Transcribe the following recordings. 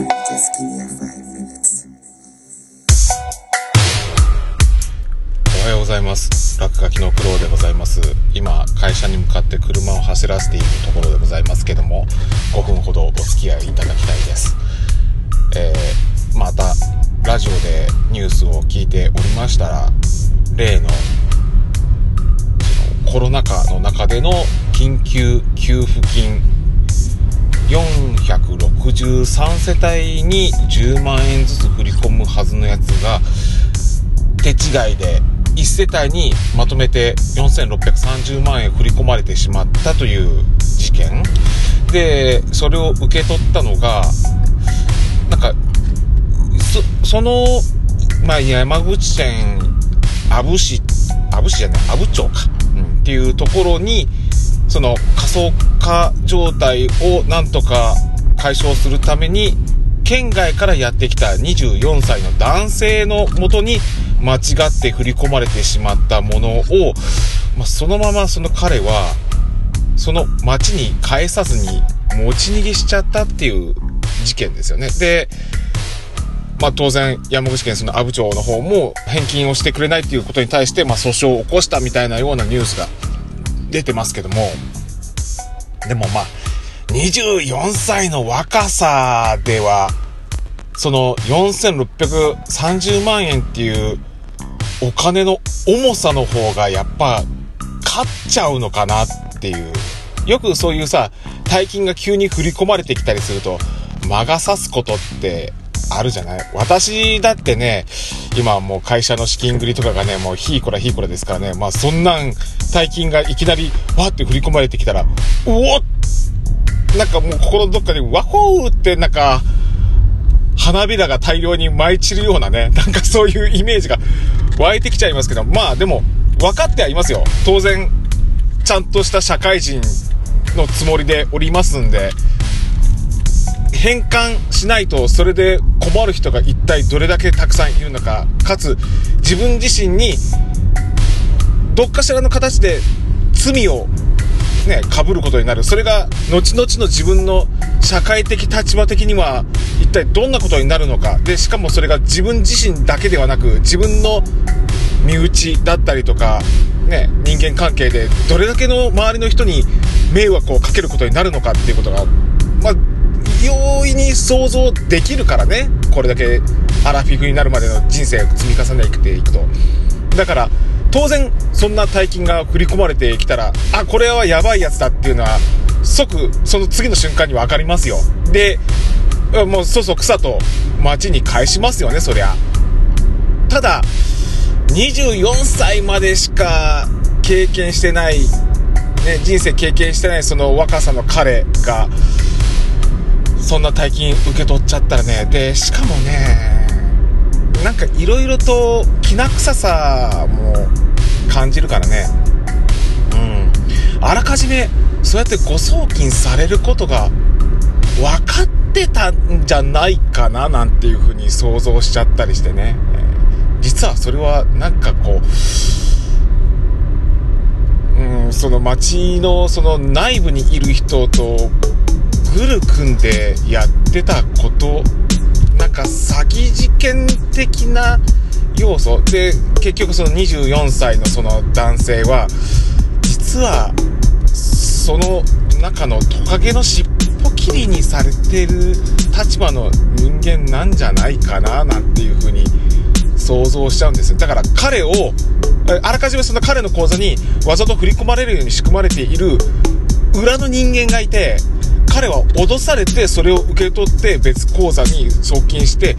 おはようございます。落書きの苦労でございます。今会社に向かって車を走らせているところでございますけども5分ほどお付き合いいただきたいです。えーまたラジオでニュースを聞いておりましたら例のコロナ禍の中での緊急給付金4 463世帯に10万円ずつ振り込むはずのやつが手違いで1世帯にまとめて4630万円振り込まれてしまったという事件。でそれを受け取ったのがなんかそその、まあ、山口県阿武市阿武市じゃない阿武町か、うん、っていうところにその仮想化状態をなんとか解消するために県外からやってきた24歳の男性のもとに間違って振り込まれてしまったものを、まあ、そのままその彼はその町に返さずに持ち逃げしちゃったっていう事件ですよね。で、まあ当然山口県その阿武町の方も返金をしてくれないっていうことに対して、まあ訴訟を起こしたみたいなようなニュースが出てますけども、でもまあ、24歳の若さでは、その4630万円っていうお金の重さの方がやっぱ勝っちゃうのかなっていう。よくそういうさ、大金が急に振り込まれてきたりすると、魔が差すことってあるじゃない私だってね、今もう会社の資金繰りとかがね、もうひいこらひいこらですからね、まあそんなん、大金がいきなりわって振り込まれてきたら、うおっなんかもう心のどっかにワホーってなんか、花びらが大量に舞い散るようなね、なんかそういうイメージが湧いてきちゃいますけど、まあでも、分かってはいますよ。当然、ちゃんとした社会人のつもりでおりますんで、返還しないとそれで困る人が一体どれだけたくさんいるのか、かつ自分自身にどっかしらの形で罪をね、被ることになる。それが後々の自分の社会的立場的には一体どんなことになるのか。で、しかもそれが自分自身だけではなく自分の身内だったりとか、ね、人間関係でどれだけの周りの人に迷惑をかけることになるのかっていうことが、まあ、容易に想像できるからね。これだけアラフィフになるまでの人生を積み重ねていくと。だから、当然、そんな大金が振り込まれてきたら、あ、これはやばいやつだっていうのは、即、その次の瞬間に分かりますよ。で、もう、そうそう草と町に返しますよね、そりゃ。ただ、24歳までしか経験してない、ね、人生経験してないその若さの彼が、そんな大金受け取っちゃったらね、で、しかもね、かいろいろときな臭さも感じるからね。うん。あらかじめ、そうやって誤送金されることが分かってたんじゃないかななんていうふうに想像しちゃったりしてね。実はそれはなんかこう、うん、その街のその内部にいる人とグル組んでやってたことなんか詐欺事件的な要素。で結局その24歳のその男性は実はその中のトカゲの尻尾切りにされてる立場の人間なんじゃないかななんていう風に想像しちゃうんですよ。だから彼をあらかじめその彼の口座にわざと振り込まれるように仕組まれている裏の人間がいて彼は脅されてそれを受け取って別口座に送金して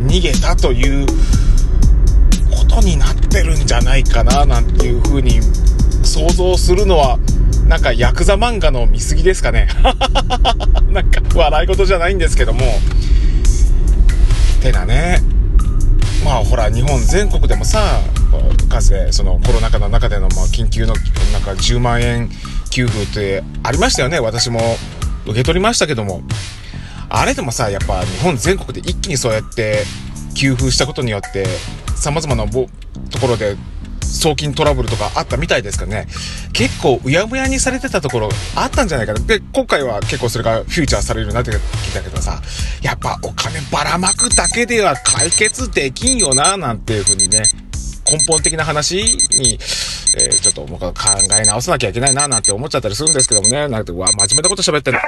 逃げたということになってるんじゃないかななんていう風に想像するのはなんかヤクザ漫画の見過ぎですかね。なんか笑い事じゃないんですけども。てなね。まあほら日本全国でもさかつてそのコロナ禍の中でのま緊急のなんか10万円給付ってありましたよね。私も受け取りましたけども、あれでもさ、やっぱ日本全国で一気にそうやって給付したことによって、様々なところで送金トラブルとかあったみたいですかね。結構うやむやにされてたところあったんじゃないかな。で、今回は結構それがフューチャーされるようになってきたけどさ、やっぱお金ばらまくだけでは解決できんよな、なんていうふうにね、根本的な話に、えー、ちょっともう考え直さなきゃいけないな、なんて思っちゃったりするんですけどもね、なんて、うわ、真面目なこと喋ってんの。